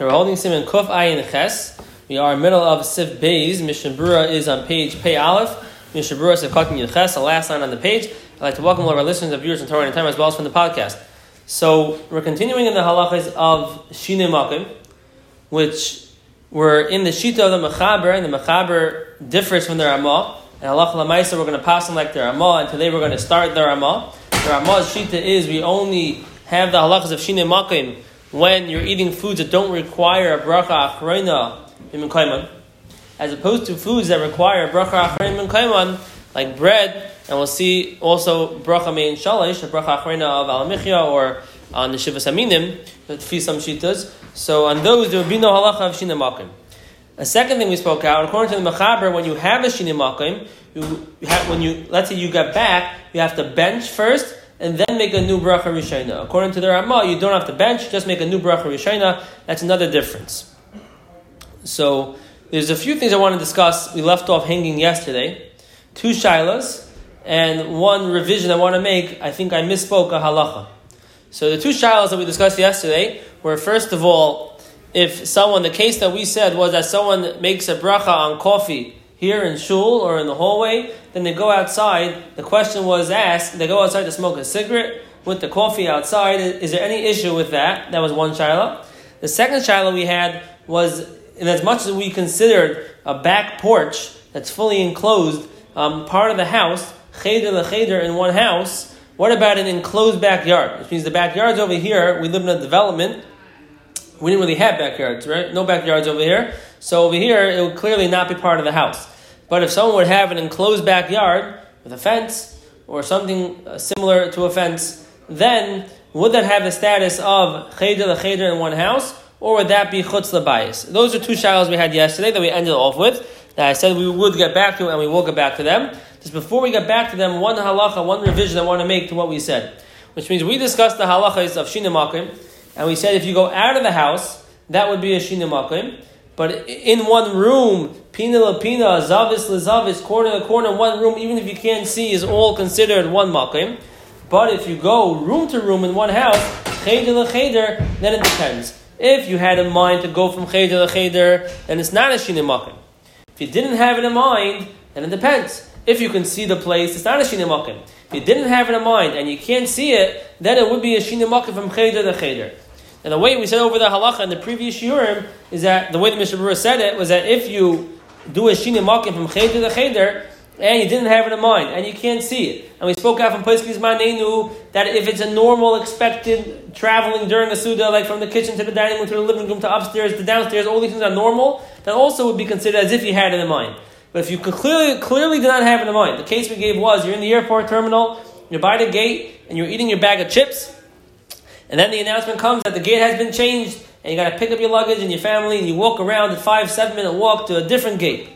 We're holding Simon Kuf Ayin Ches. We are in the middle of Sif Beis. Mishnah Berurah is on page Pei Aleph. Mishnah Berurah is Kakin Yud Ches, the last line on the page. I'd like to welcome all of our listeners and viewers and Torah and time as well as from the podcast. So we're continuing in the halachas of Shine Makim, which we're in the Shita of the Mechaber, and the Mechaber differs from the Ramah. And halacha lamaisa, we're going to pass them like the Ramah, and today we're going to start the Ramah. The Ramah's Shita is we only have the halachas of Shine Makim when you're eating foods that don't require a bracha achrona in kaiman, as opposed to foods that require a bracha achrona in like bread, and we'll see also bracha mein shalish, a bracha achrona of alamichya, or on the shivas aminim, the some shitas. So on those there would be no halacha of shine makim. A second thing we spoke out, according to the Mechaber, when you have a shine makim, you have, when you let's say you get back, you have to bench first and then make a new bracha rishayna. According to the Ramah, you don't have to bench, just make a new bracha rishayna. That's another difference. So there's a few things I want to discuss. We left off hanging yesterday, two shilas, and one revision I want to make. I think I misspoke a halacha. So the two shilas that we discussed yesterday were first of all, if someone, the case that we said was that someone makes a bracha on coffee here in shul or in the hallway, then they go outside. The question was asked, they go outside to smoke a cigarette with the coffee outside. Is there any issue with that? That was one shiloh. The second shiloh we had was, in as much as we considered a back porch that's fully enclosed, um, part of the house, cheder lecheder in one house, what about an enclosed backyard? Which means the backyard's over here, we live in a development, we didn't really have backyards, right? No backyards over here. So over here, it would clearly not be part of the house. But if someone would have an enclosed backyard with a fence or something uh, similar to a fence, then would that have the status of cheder lecheder in one house, or would that be chutz labayis? Those are two shilas we had yesterday that we ended off with. That I said we would get back to, and we will get back to them. Just before we get back to them, one halacha, one revision I want to make to what we said, which means we discussed the halachas of shinamakim, and we said if you go out of the house, that would be a shinamakim. But in one room, pina la pina, zavis la zavis, corner to corner, one room, even if you can't see, is all considered one makim. But if you go room to room in one house, cheder la cheder, then it depends. If you had in mind to go from cheder la cheder, then it's not a shina makim. If you didn't have it in mind, then it depends. If you can see the place, it's not a shina makim. If you didn't have it in mind and you can't see it, then it would be a shina makim from cheder la cheder. And the way we said over the halacha in the previous shiurim is that the way the Mishnah said it was that if you do a shina makim from cheder to cheder and you didn't have it in mind and you can't see it, and we spoke out from Paiskis Manenu that if it's a normal expected traveling during a suda, like from the kitchen to the dining room to the living room to upstairs to downstairs, all these things are normal, that also would be considered as if you had it in mind. But if you clearly clearly did not have it in mind, the case we gave was you're in the airport terminal, you're by the gate, and you're eating your bag of chips and then the announcement comes that the gate has been changed, and you got to pick up your luggage and your family, and you walk around a five, seven minute walk to a different gate.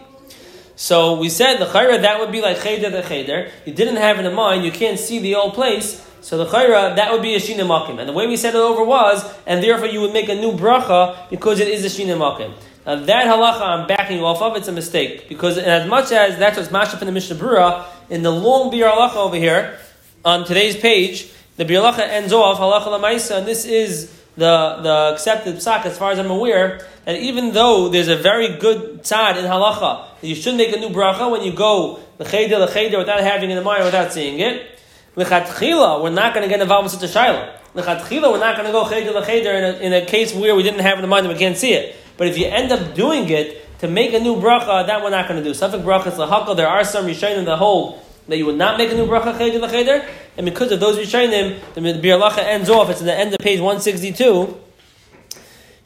So we said the chayra that would be like cheder the cheder. You didn't have it in mind. You can't see the old place. So the chayra that would be a shina makim. And the way we said it over was, and therefore you would make a new bracha because it is a shina makim. Now that halacha I'm backing off of, it's a mistake because as much as that's what's mashed up in the Mishnah Berurah, in the long Biur Halacha over here on today's page, the Bir ends off halacha lamaisa, and this is the, the accepted psak as far as I'm aware, that even though there's a very good tzad in halacha, you should make a new bracha when you go the cheder, without having it in the mind, without seeing it. Lechatchila, we're not going to get involved with such a shaila. Lechatchila, we're not going to go cheder, the cheder in a, in a case where we didn't have it in the mind and we can't see it. But if you end up doing it to make a new bracha, that we're not going to do. Safik bracha is lahakal. There are some rishonim that hold that you would not make a new bracha cheder the cheder, and because of those rishonim, the Bir ends off. It's in the end of page one sixty two.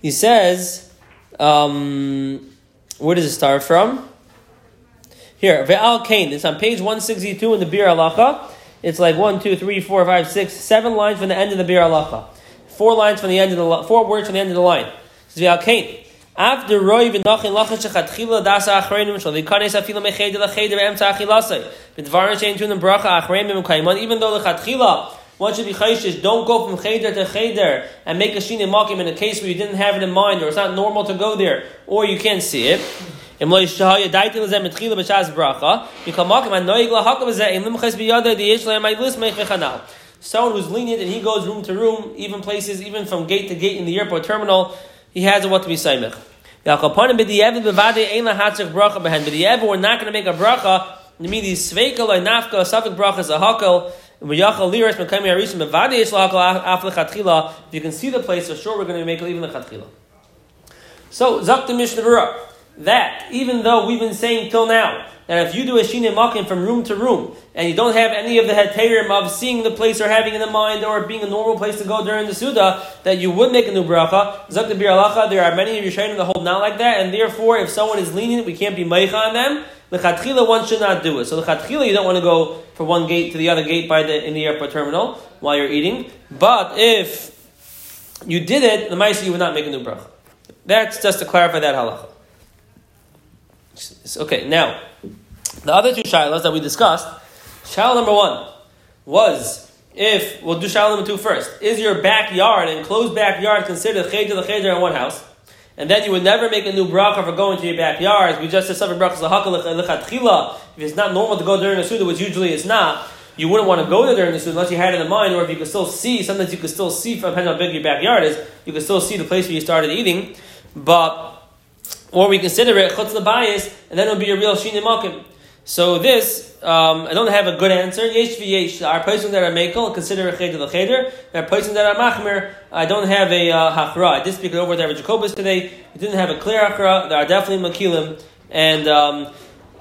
He says, um, where does it start from? Here, Ve'al Kain. It's on page one sixty two in the Biur Halacha. It's like one, two, three, four, five, six, seven lines from the end of the Biur Halacha. Four lines from the end of the four words from the end of the line. It's Ve'al Kain. After roy v'nachin lachin shechatchila dasa achreinim shal v'kanes afilu mecheder lacheder be'emtza achilasei b'dvarim shein tunim bracha achreinim kaiman even though lechatchila one should be chayshish. Don't go from cheder to cheder and make a shini makim in a case where you didn't have it in mind, or it's not normal to go there, or you can't see it. Someone who's lenient and he goes room to room, even places, even from gate to gate in the airport terminal, he has what to be saimich. B'di'ev, we're not going to make a bracha. These sveika loy nafka safik bracha is a hakel. If you can see the place, for sure we're going to make it even the chatchila. So, Zakta Mishnah that even though we've been saying till now that if you do a shina makim from room to room and you don't have any of the heterim of seeing the place or having in the mind or being a normal place to go during the suda, that you would make a new bracha. Zakta Biur Halacha, there are many of Yishayim that hold not like that, and therefore if someone is lenient, we can't be meicha on them. The chatchila one should not do it. So the chatchila you don't want to go from one gate to the other gate by the in the airport terminal while you're eating. But if you did it, the ma'isa you would not make a new bracha. That's just to clarify that halacha. Okay, now the other two shilas that we discussed, shilah number one was if we'll do shilah number two first. Is your backyard enclosed backyard considered cheder the cheder in one house? And then you would never make a new bracha for going to your backyard. We just said seven brachas lechatchila. If it's not normal to go during a suda, which usually it's not, you wouldn't want to go there during the suda unless you had it in mind, or if you could still see. Sometimes you could still see, depending on how big your backyard is, you could still see the place where you started eating. But or we consider it chutz bias, and then it'll be a real shini makim. So this, um, I don't have a good answer. Yesh v'yesh. Our person that are mekel consider a cheder l'cheder. Our person that are machmer, I don't have a uh, hachra. I did speak it over with Jacobowitz today. We didn't have a clear hachra. There are definitely makilim, and um,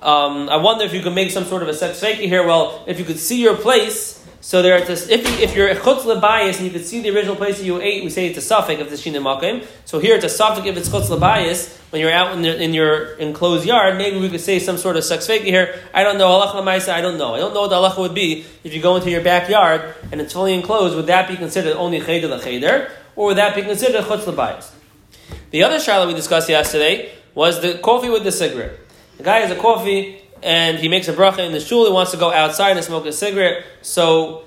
um, I wonder if you could make some sort of a sex here. Well, if you could see your place so there, if if you're chutz lebayis and you can see the original place that you ate, we say it's a safek of the shina makim. So here it's a safek if it's chutz lebayis when you're out in, the, in, your enclosed yard. Maybe we could say some sort of sex here. I don't know halach lemaisa. I don't know. I don't know what the halacha would be if you go into your backyard and it's fully enclosed. Would that be considered only cheder lecheder, or would that be considered chutz lebayis? The other shaila we discussed yesterday was the coffee with the cigarette. The guy has a coffee and he makes a bracha in the shul. He wants to go outside and smoke a cigarette. So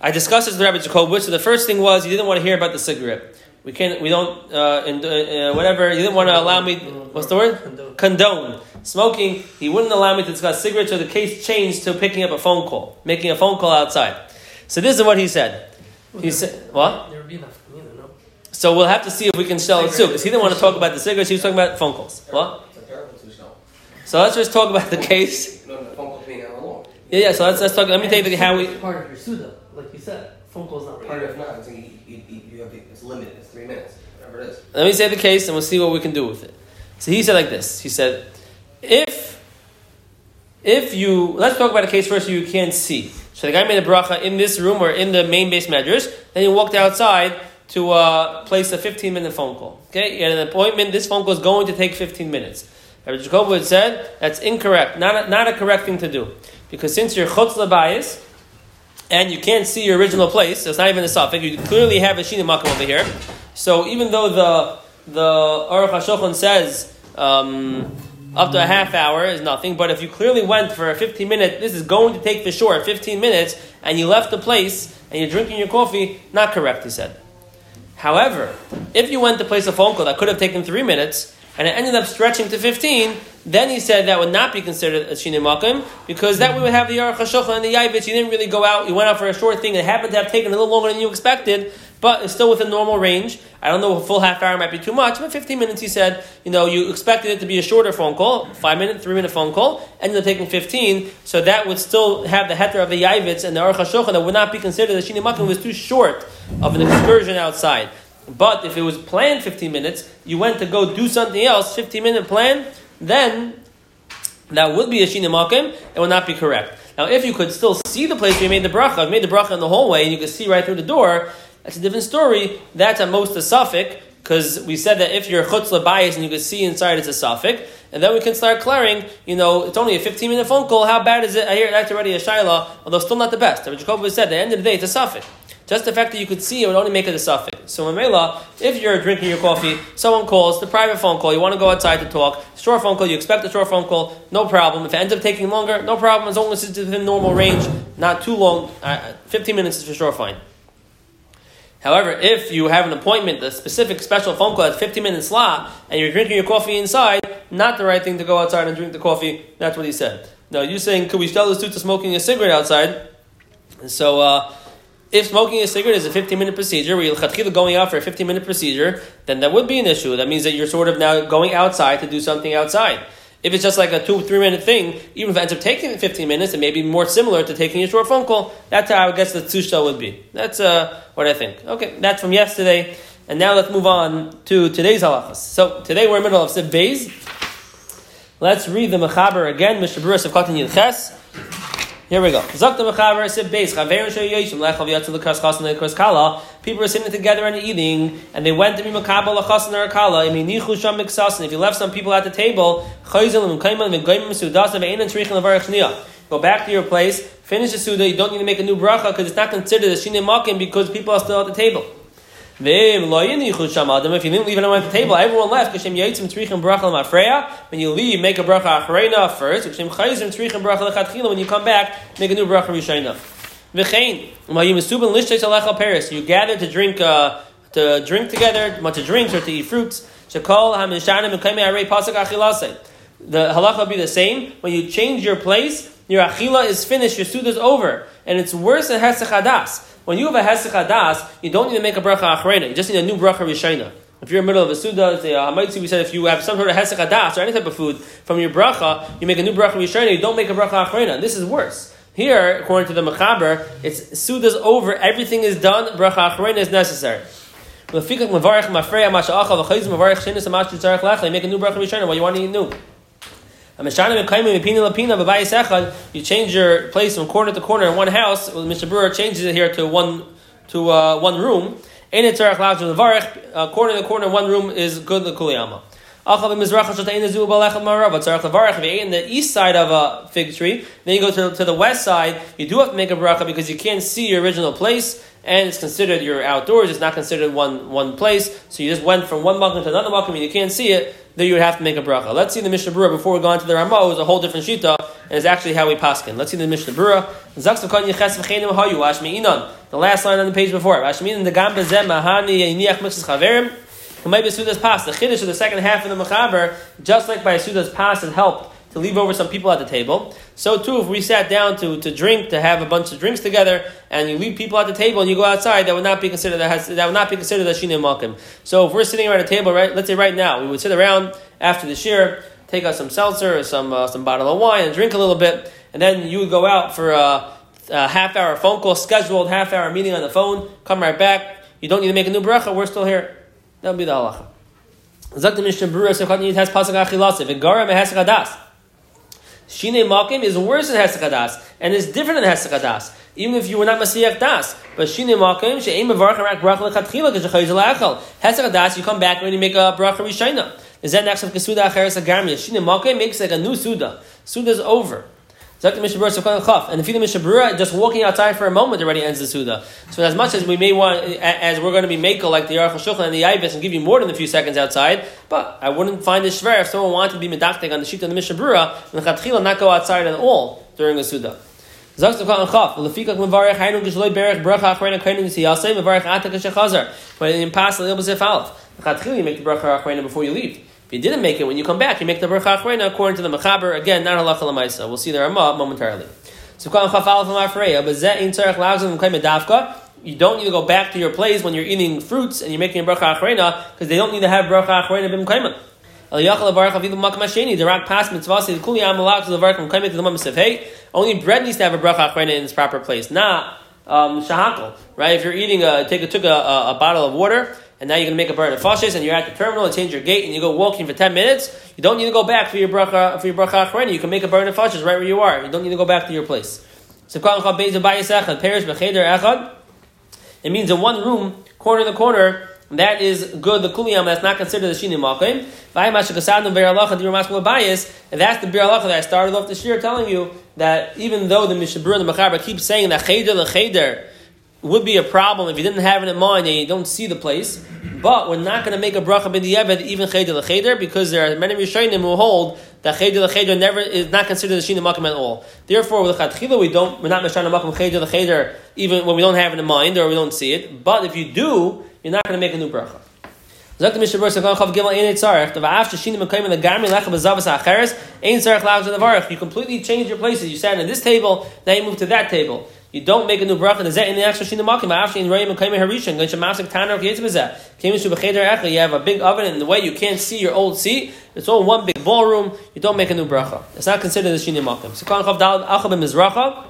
I discussed this with Rabbi Jacobowitz. So the first thing was he didn't want to hear about the cigarette. We can't. We don't. Uh, in, uh, whatever. He didn't want to allow me. What's the word? Condone. Condone smoking. He wouldn't allow me to discuss cigarettes. So the case changed to picking up a phone call, making a phone call outside. So this is what he said. He said, "What?" So we'll have to see if we can sell it too, because he didn't want to talk about the cigarettes. He was talking about phone calls. What? So let's just talk about the case. No, no, phone calls being how long? Yeah, yeah. So let's let's talk. Let me tell you how we. Part of your suda, like you said. Phone call's not part of. If not, it's, you, you, you have, it's limited. It's three minutes, whatever it is. Let me say the case, and we'll see what we can do with it. So he said like this. He said, if if you let's talk about a case first you can't see. So the guy made a bracha in this room or in the main base measures. Then he walked outside to uh, place a 15 minute phone call. Okay, he had an appointment. This phone call is going to take 15 minutes. Rabbi Jacob said that's incorrect, not a, not a correct thing to do. Because since you're chutz labayis, and you can't see your original place, so it's not even a safek, you clearly have a shina makom over here. So even though the the Aruch HaShulchan says um, up to a half hour is nothing, but if you clearly went for a 15 minute, this is going to take for sure 15 minutes, and you left the place and you're drinking your coffee, not correct, he said. However, if you went to place a phone call that could have taken three minutes, and it ended up stretching to 15, then he said that would not be considered a Shini Makim, because that we would have the Aruch HaShulchan and the Yavitz. You didn't really go out, you went out for a short thing. It happened to have taken a little longer than you expected, but it's still within normal range. I don't know, a full half hour might be too much, but 15 minutes, he said, you know, you expected it to be a shorter phone call, five minute, three minute phone call, ended up taking 15, so that would still have the heter of the Yavitz and the Aruch HaShulchan that would not be considered a Shini Makim, was too short of an excursion outside. But if it was planned 15 minutes, you went to go do something else, 15 minute plan, then that would be a shina makim, it would not be correct. Now, if you could still see the place where you made the bracha, you made the bracha in the hallway, and you could see right through the door, that's a different story. That's a most a safek, because we said that if you're chutz bias and you can see inside, it's a safek. And then we can start clearing, you know, it's only a 15 minute phone call, how bad is it? I hear that's already a shaila, although still not the best. Rabbi Jacob said, at the end of the day, it's a safek. Just the fact that you could see it would only make it a safek. So, Mamela, if you're drinking your coffee, someone calls, the private phone call, you want to go outside to talk, short phone call, you expect a short phone call, no problem. If it ends up taking longer, no problem, as long as it's within normal range, not too long. Uh, 15 minutes is for sure fine. However, if you have an appointment, a specific special phone call at 15 minutes slot, and you're drinking your coffee inside, not the right thing to go outside and drink the coffee. That's what he said. Now, you're saying, could we tell this dude to smoking a cigarette outside? And so, uh, If smoking a cigarette is a 15 minute procedure, where you're going out for a 15 minute procedure, then that would be an issue. That means that you're sort of now going outside to do something outside. If it's just like a two, three minute thing, even if it ends up taking 15 minutes, it may be more similar to taking a short phone call. That's how I guess the tzushta would be. That's uh, what I think. Okay, that's from yesterday. And now let's move on to today's halachas. So today we're in the middle of Siv. Let's read the Mechaber again, Mishnah Berurah Sivkatan Yilches. Here we go. Zakta Mechaber Siv Beis. Chaverin Shey Yeshim Lechav Yatzil Lekas Chasan Lekos Kala. People were sitting together and eating, and they went to be Mekabel Lechasan or Kala. Iminichu Sham Miksasan. If you left some people at the table, Chayzel and Gaimim Sudasa Ve'enan Trichin Levarach Shnia. Go back to your place, finish the Suda. You don't need to make a new bracha because it's not considered a Shine Makim because people are still at the table. If you didn't leave anyone at the table, everyone left. When you leave, make a bracha acharena first. When you come back, make a new bracha rishayna. You gather to drink uh, to drink together, to drink or to eat fruits. The halacha will be the same. When you change your place, your achila is finished, your suda is over, and it's worse than hesach. When you have a hesach hadas, you don't need to make a bracha achrena. You just need a new bracha rishayna. If you're in the middle of a suda, say uh, hamaitzi, we said if you have some sort of hesach hadas or any type of food from your bracha, you make a new bracha rishayna. You don't make a bracha achrena. This is worse. Here, according to the mechaber, it's suda's over. Everything is done. Bracha achrena is necessary. You make a new bracha rishayna. What you want to eat new? You change your place from corner to corner in one house. Well, Mr. Brewer changes it here to one to uh, one room. Uh, corner to corner, one room is good. The kuliyama. In the east side of a fig tree, then you go to, to the west side. You do have to make a bracha because you can't see your original place, and it's considered you're outdoors. It's not considered one one place. So you just went from one makom to another makom, and you can't see it then you would have to make a bracha. Let's see the Mishnah Brura before we go on to the Ramah. It was a whole different shita, and it's actually how we paskin. Let's see the Mishnah Brura. The last line on the page before. The chiddush of the second half of the mechaber, just like by Suda's pass, it helped to leave over some people at the table. So too, if we sat down to, to drink, to have a bunch of drinks together, and you leave people at the table and you go outside, that would not be considered that, has, that would not be considered a shine malkim. So if we're sitting around a table, right, let's say right now, we would sit around after the shir, take out some seltzer or some uh, some bottle of wine and drink a little bit, and then you would go out for a, a half hour phone call, scheduled half hour meeting on the phone, come right back. You don't need to make a new bracha. We're still here. That would be the halacha. Zak Mishnah Sefchat has pasuk achilas. If it garam it Shine Makim is worse than Hesek Hadas, and is different than Hesek Hadas. Even if you were not Masiyach Das. But Shine Makim, She'im Mevarach Rak Brach Lechatchila, Kishachayz La'achal. Hesek Hadas, you come back and you make a Bracha Rishayna. Is that next of Kesuda Acheres Agarmia? Shine Makim makes like a new Suda. Suda is over. And if you the Mishnah Berurah, just walking outside for a moment already ends the Suda. So as much as we may want, as we're going to be makel like the Aruch Shulchan and the Ibis and give you more than a few seconds outside, but I wouldn't find it shver if someone wanted to be medactic on the sheet of the Mishnah Berurah, and the not go outside at all during the Suda. When impossible, you make the bracha before you leave. If you didn't make it, when you come back, you make the bracha achrena according to the mechaber. Again, not halacha lemaisa. We'll see the Ramah momentarily. So you don't need to go back to your place when you're eating fruits and you're making a bracha achrena because they don't need to have bracha achrena bim kaiman. Only bread needs to have a bracha achrena in its proper place, not um, shahakal. Right? If you're eating a take a, took a, a, a bottle of water and now you're going to make a burn of fashes, and you're at the terminal and change your gate, and you go walking for 10 minutes, you don't need to go back for your bracha, for your bracha achreni. You can make a burn of fashes right where you are. You don't need to go back to your place. It means in one room, corner to corner, that is good, the kuliyam, that's not considered the shini makim. And that's the bir that I started off this year telling you that even though the Mishnah Berurah and the Mechaber keep saying that cheder the cheder, would be a problem if you didn't have it in mind and you don't see the place. But we're not going to make a bracha b'diavad even cheder l'cheder because there are many rishonim who hold that cheder l'cheder never is not considered a shina makom at all. Therefore, with chatchila we don't we're not mishana makom cheder l'cheder even when we don't have it in mind or we don't see it. But if you do, you're not going to make a new bracha. Zok the Mishnah Berurah Chav Gimel Ein Tzarech the Va'af Shishini Mekayim the Garmi Lecha B'Zavas Acheres Ein Tzarech Lav the Varach. You completely change your places. You sat at this table, now you move to that table. You don't make a new bracha. There's in the extra shina makim. After in royim and kaimei harishan, to masik tanner of yitzbezeh. Came into b'cheder echa. You have a big oven, and the way you can't see your old seat, it's all one big ballroom. You don't make a new bracha. It's not considered a shina makim. So kan chav dal acha b'mizracha.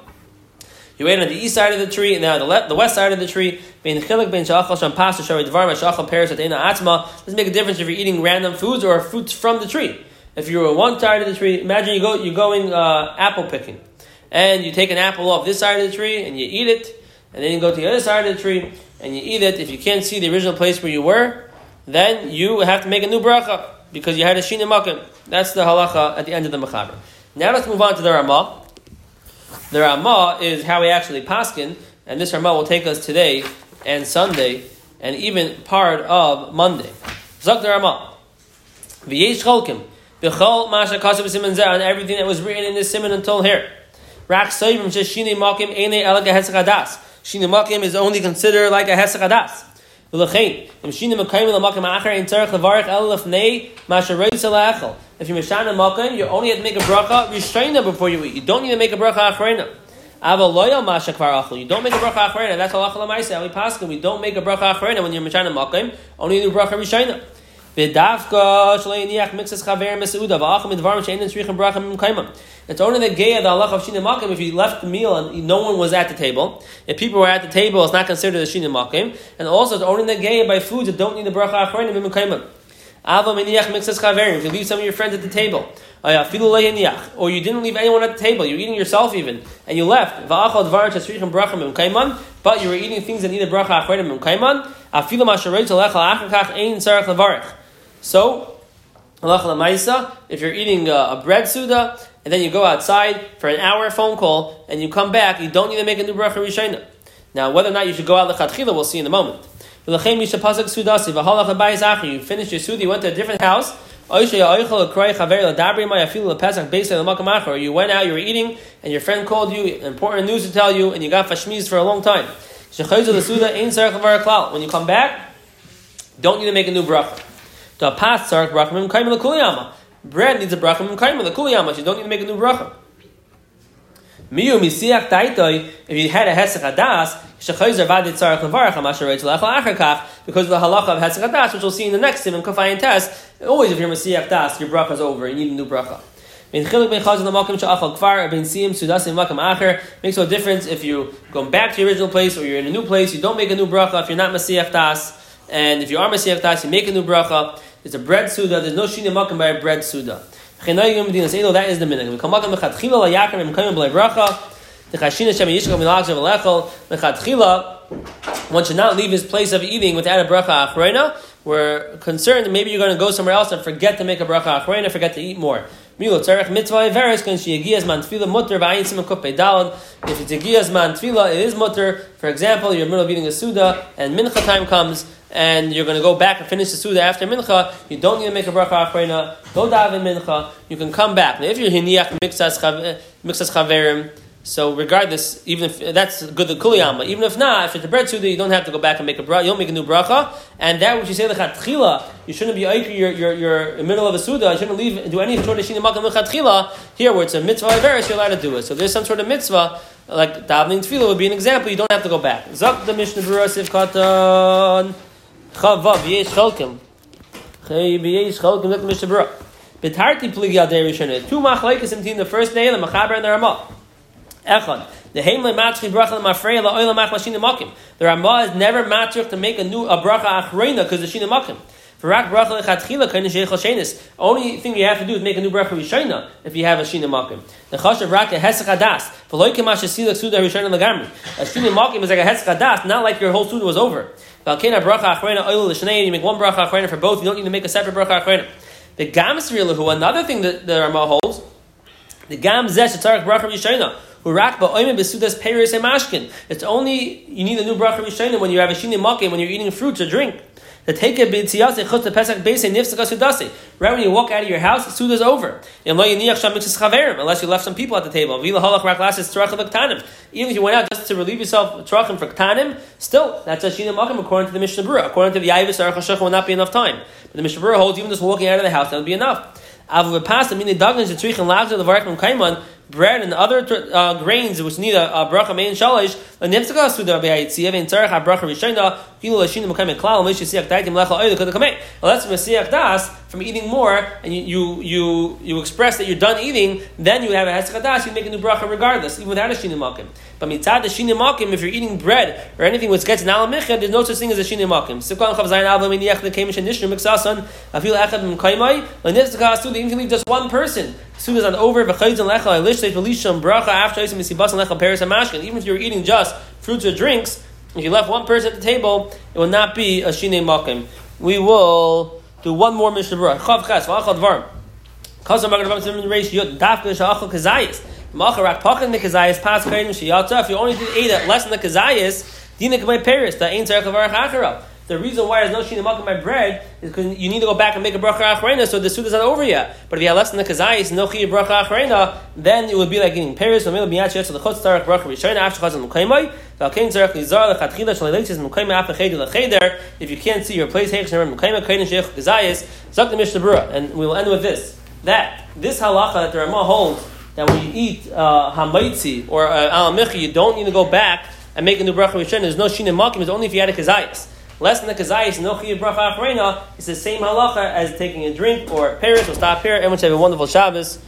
You wait on the east side of the tree, and now the, left, the west side of the tree. Bein chilik bein shachal sham pasta shari dvar shachal pears at atma. Doesn't make a difference if you're eating random foods or fruits from the tree. If you're on one side of the tree, imagine you go, you're going uh, apple picking and you take an apple off this side of the tree and you eat it, and then you go to the other side of the tree and you eat it. If you can't see the original place where you were, then you have to make a new bracha because you had a shina makim. That's the halacha at the end of the mechaber. Now let's move on to the Ramah. The Ramah is how we actually paskin, and this Ramah will take us today and Sunday and even part of Monday. Zok the Ramah. V'yesh cholkim. B'chol masha kasav and everything that was written in this simon until here. Rak Soivim Shini Makim Ene Elag Hesakadas. Shini Makim is only considered like a Hesakadas. If you're Mishana Makim, you only have to make a bracha restrainer before you eat. You don't need to make a bracha Achrena. Avaloyal Masha Kvar. You don't make a bracha Achrena. That's Allah Lamaisa. Ali Paskin. We don't make a bracha Achrena when you're Mishana Makim. Only do bracha restrainer. It's only the gay of the halach of shina makim if you left the meal and no one was at the table. If people were at the table, it's not considered a shina makim. And also, it's only the gay by foods that don't need the bracha achronim im kaimam. Ava miniach mixes chaverim. If you leave some of your friends at the table, or you didn't leave anyone at the table, you're eating yourself even, and you left. But you were eating things that need a bracha achronim im kaiman. Afilu la'achakach ein tzarech levarich. So, if you're eating a, a bread suda and then you go outside for an hour phone call and you come back, you don't need to make a new bracha rishayna. Now, whether or not you should go out lechatchila, we'll see in a moment. You finished your suda, you went to a different house. Or you went out, you were eating, and your friend called you, important news to tell you, and you got fashmiz for a long time. When you come back, don't need to make a new bracha. The past sark brachim kaimel kuliyama. Bread needs a brachim kaimel kuliyama. You don't need to make a new bracha. Miyu misiach taitoi. If you had a hesach adas, shechayzer vadit sark levarach amasher reitzul achal achakach because of the halacha of hesach adas, which we'll see in the next sim in kafay and test. Always, if you're misiach das, your bracha is over. You need a new bracha. Makes no difference if you go back to your original place or you're in a new place. You don't make a new bracha if you're not masiach das, and if you are masiach das, you make a new bracha. It's a bread suda. There's no shini makim by a bread suda. That is the minhag. One should not leave his place of eating without a bracha achrena. We're concerned that maybe you're going to go somewhere else and forget to make a bracha achrena, forget to eat more. If it's yagias man tefila, it is mutter. For example, you're in the middle of eating a suda and mincha time comes and you're going to go back and finish the Suda after Mincha, you don't need to make a bracha achrena, go daven Mincha, you can come back. Now, if you're hiniach mixas chaverim, so regardless, even if that's good the kuliyama, even if not, if it's a bread suda, you don't have to go back and make a bracha. You don't make a new bracha, and that which you say lechatchila, you shouldn't be you're, you're, in the middle of a suda. You shouldn't leave do any sort of shini makam lechatchila. Here, where it's a mitzvah averis, you're allowed to do it. So there's some sort of mitzvah like davening tefillah would be an example. You don't have to go back. Zak the Mishnah Berurah Katan. Chavav yesh chalkim. Yesh chalkim look mishabra. Betarti pligi al day rishon. Two machlekes in the first day, and the machaber and the ramah. Echad. The heimle matri bracha mafreya la oila mach mashina makim. The ramah is never matrich to make a new a bracha achrena because the shina makim. Only thing you have to do is make a new bracha rishayna if you have a shina makim. The chashav rak hesach adas. V'loy kemash silak suda rishayna lagamri. A shina makim is like a hesach adas, not like your whole suda was over. Valkena bracha achrena oil l'shnei. You make one bracha achrena for both. You don't need to make a separate bracha achrena. The gam who another thing that the Ramah holds, the gam zesh tzarich bracha rishayna. It's only you need a new bracha rishayna when you have a shini when you're eating fruits or drink. The take it b'tziyase chutz the pesach beis nifsaka sudase. Right when you walk out of your house, the suda's over. Unless you left some people at the table. Even if you went out just to relieve yourself trachim for ktanim, still that's a shina makim according to the Mishnah Berurah. According to the Yavis Aruch will not be enough time. But the Mishnah Berurah holds even just walking out of the house that would be enough. Avu v'pasta meaning dagnan shetzrichin lavzer levarich from kaiman bread and other uh, grains which need a, a bracha main shalish, lenimtzaka suda b'hayitziyev in tzarech ha-bracha rishayna, kilu l'shinu m'kayim klal, mish yisiach daitim lecha oil could come Well, that's mesiach das from eating more, and you, you, you, express that you're done eating, then you have a hesach das, you make a new bracha regardless, even without a shinu makim. But mitzad the shinu makim, if you're eating bread or anything which gets an alamicha, there's no such thing as a shinu makim. Sikon chav zayin avla miniach the kemish and nishnu mixasan, afil echad m'kaymai, lenimtzaka suda, you can leave just one person. Sudas on over v'chayz and lecha elish Even if you're eating just fruits or drinks, if you left one person at the table, it will not be a shine makim. We will do one more mishnah brach. If you only did eight less than the kazayis, dinik my peris. That ain't tzarech avarach acharav. The reason why there's no shina in my bread is because you need to go back and make a bracha achrena, so the is not over yet. But if you have less than the kazayis, no chiyah bracha achrena, then it would be like eating pears. So maybe biyach yetzel the chutz tarach bracha rishayna after chazan mukaymai. V'alkein tzarech lizar lechatchila shalileitzis mukaymai after cheder lecheder. If you can't see your place, heichsh never mukaymai kain sheich kazayis. Zok the mishnah brura, and we will end with this. That this halacha that the Ramah holds that when you eat uh, hamaitzi or uh, alamichi, you don't need to go back and make a new bracha rishayna. There's no shina makim. It's only if you had a kazayis less than the kazayis, no chiyuv bracha achrena, it's the same halacha as taking a drink or Paris or stop here. Everyone should have a wonderful Shabbos.